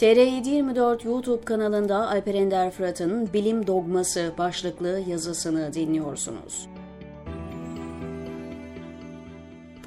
TR724 YouTube kanalında Alper Ender Fırat'ın Bilim Dogması başlıklı yazısını dinliyorsunuz.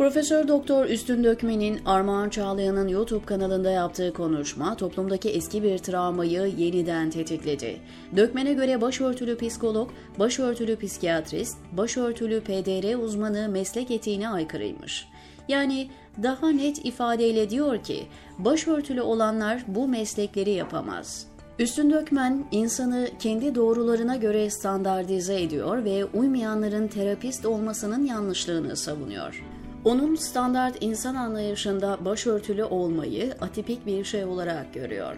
Profesör Doktor Üstün Dökmen'in Armağan Çağlayan'ın YouTube kanalında yaptığı konuşma toplumdaki eski bir travmayı yeniden tetikledi. Dökmen'e göre başörtülü psikolog, başörtülü psikiyatrist, başörtülü PDR uzmanı meslek etiğine aykırıymış. Yani daha net ifadeyle diyor ki, başörtülü olanlar bu meslekleri yapamaz. Üstün Dökmen, insanı kendi doğrularına göre standartize ediyor ve uymayanların terapist olmasının yanlışlığını savunuyor. Onun standart insan anlayışında başörtülü olmayı atipik bir şey olarak görüyor.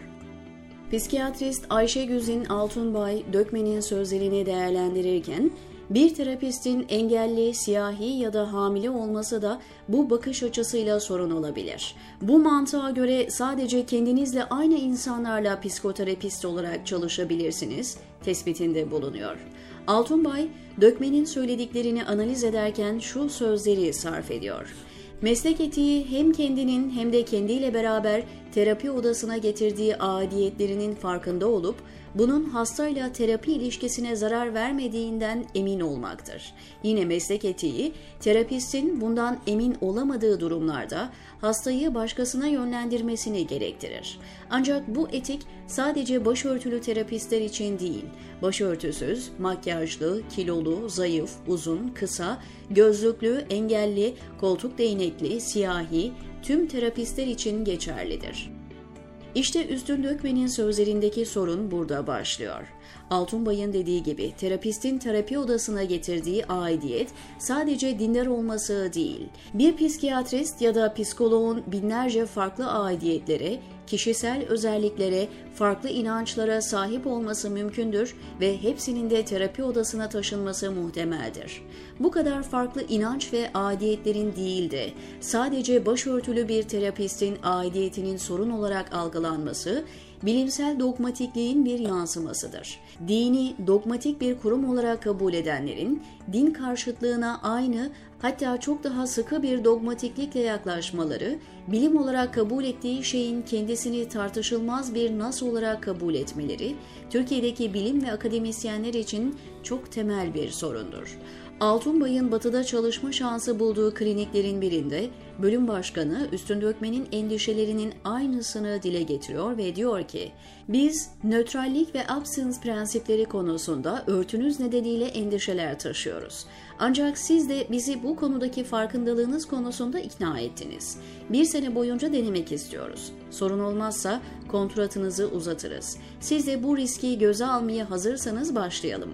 Psikiyatrist Ayşe Güzin Altunbay, Dökmen'in sözlerini değerlendirirken, bir terapistin engelli, siyahi ya da hamile olması da bu bakış açısıyla sorun olabilir. Bu mantığa göre sadece kendinizle aynı insanlarla psikoterapist olarak çalışabilirsiniz tespitinde bulunuyor. Altunbay, Dökmen'in söylediklerini analiz ederken şu sözleri sarf ediyor. Meslek etiği hem kendinin hem de kendiyle beraber terapi odasına getirdiği aidiyetlerinin farkında olup bunun hastayla terapi ilişkisine zarar vermediğinden emin olmaktır. Yine meslek etiği terapistin bundan emin olamadığı durumlarda hastayı başkasına yönlendirmesini gerektirir. Ancak bu etik sadece başörtülü terapistler için değil, başörtüsüz, makyajlı, kilolu, zayıf, uzun, kısa, gözlüklü, engelli, koltuk değnekli, siyahi tüm terapistler için geçerlidir. İşte Üstün Dökmen'in sözlerindeki sorun burada başlıyor. Altunbay'ın dediği gibi terapistin terapi odasına getirdiği aidiyet sadece dindar olması değil. Bir psikiyatrist ya da psikoloğun binlerce farklı aidiyetlere, kişisel özelliklere, farklı inançlara sahip olması mümkündür ve hepsinin de terapi odasına taşınması muhtemeldir. Bu kadar farklı inanç ve aidiyetlerin değil de sadece başörtülü bir terapistin aidiyetinin sorun olarak algılanması bilimsel dogmatikliğin bir yansımasıdır. Dini dogmatik bir kurum olarak kabul edenlerin din karşıtlığına aynı hatta çok daha sıkı bir dogmatiklikle yaklaşmaları, bilim olarak kabul ettiği şeyin kendisini tartışılmaz bir nas olarak kabul etmeleri, Türkiye'deki bilim ve akademisyenler için çok temel bir sorundur. Altunbay'ın batıda çalışma şansı bulduğu kliniklerin birinde bölüm başkanı Üstün Dökmen'in endişelerinin aynısını dile getiriyor ve diyor ki, biz nötrallik ve absence prensipleri konusunda örtünüz nedeniyle endişeler taşıyoruz. Ancak siz de bizi bu konudaki farkındalığınız konusunda ikna ettiniz. Bir sene boyunca denemek istiyoruz. Sorun olmazsa kontratınızı uzatırız. Siz de bu riski göze almaya hazırsanız başlayalım.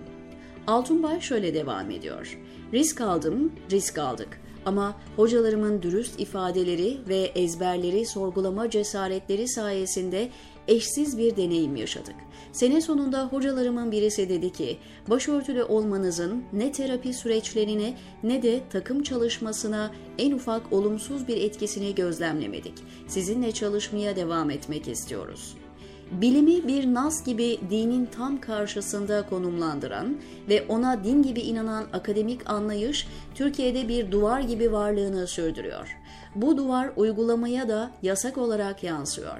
Altunbay şöyle devam ediyor. Risk aldım, risk aldık. Ama hocalarımın dürüst ifadeleri ve ezberleri sorgulama cesaretleri sayesinde eşsiz bir deneyim yaşadık. Sene sonunda hocalarımın birisi dedi ki, başörtülü olmanızın ne terapi süreçlerine ne de takım çalışmasına en ufak olumsuz bir etkisini gözlemlemedik. Sizinle çalışmaya devam etmek istiyoruz.'' Bilimi bir nas gibi dinin tam karşısında konumlandıran ve ona din gibi inanan akademik anlayış Türkiye'de bir duvar gibi varlığını sürdürüyor. Bu duvar uygulamaya da yasak olarak yansıyor.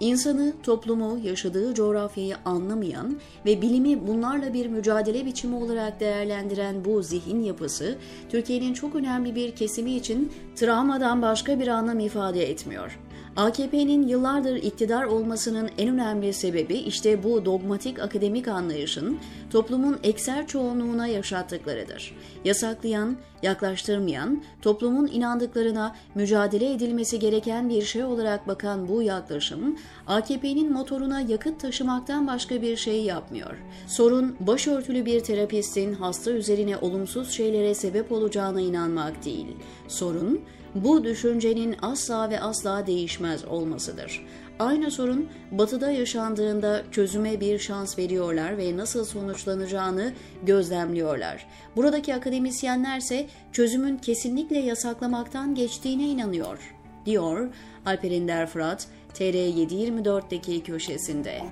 İnsanı, toplumu, yaşadığı coğrafyayı anlamayan ve bilimi bunlarla bir mücadele biçimi olarak değerlendiren bu zihin yapısı, Türkiye'nin çok önemli bir kesimi için travmadan başka bir anlam ifade etmiyor. AKP'nin yıllardır iktidar olmasının en önemli sebebi işte bu dogmatik akademik anlayışın toplumun ekser çoğunluğuna yaşattıklarıdır. Yasaklayan, yaklaştırmayan, toplumun inandıklarına mücadele edilmesi gereken bir şey olarak bakan bu yaklaşım, AKP'nin motoruna yakıt taşımaktan başka bir şey yapmıyor. Sorun başörtülü bir terapistin hasta üzerine olumsuz şeylere sebep olacağına inanmak değil. Sorun bu düşüncenin asla ve asla değişmez olmasıdır. Aynı sorun batıda yaşandığında çözüme bir şans veriyorlar ve nasıl sonuçlanacağını gözlemliyorlar. Buradaki akademisyenlerse çözümün kesinlikle yasaklamaktan geçtiğine inanıyor, diyor Alper Ender Fırat TR724'deki köşesinde.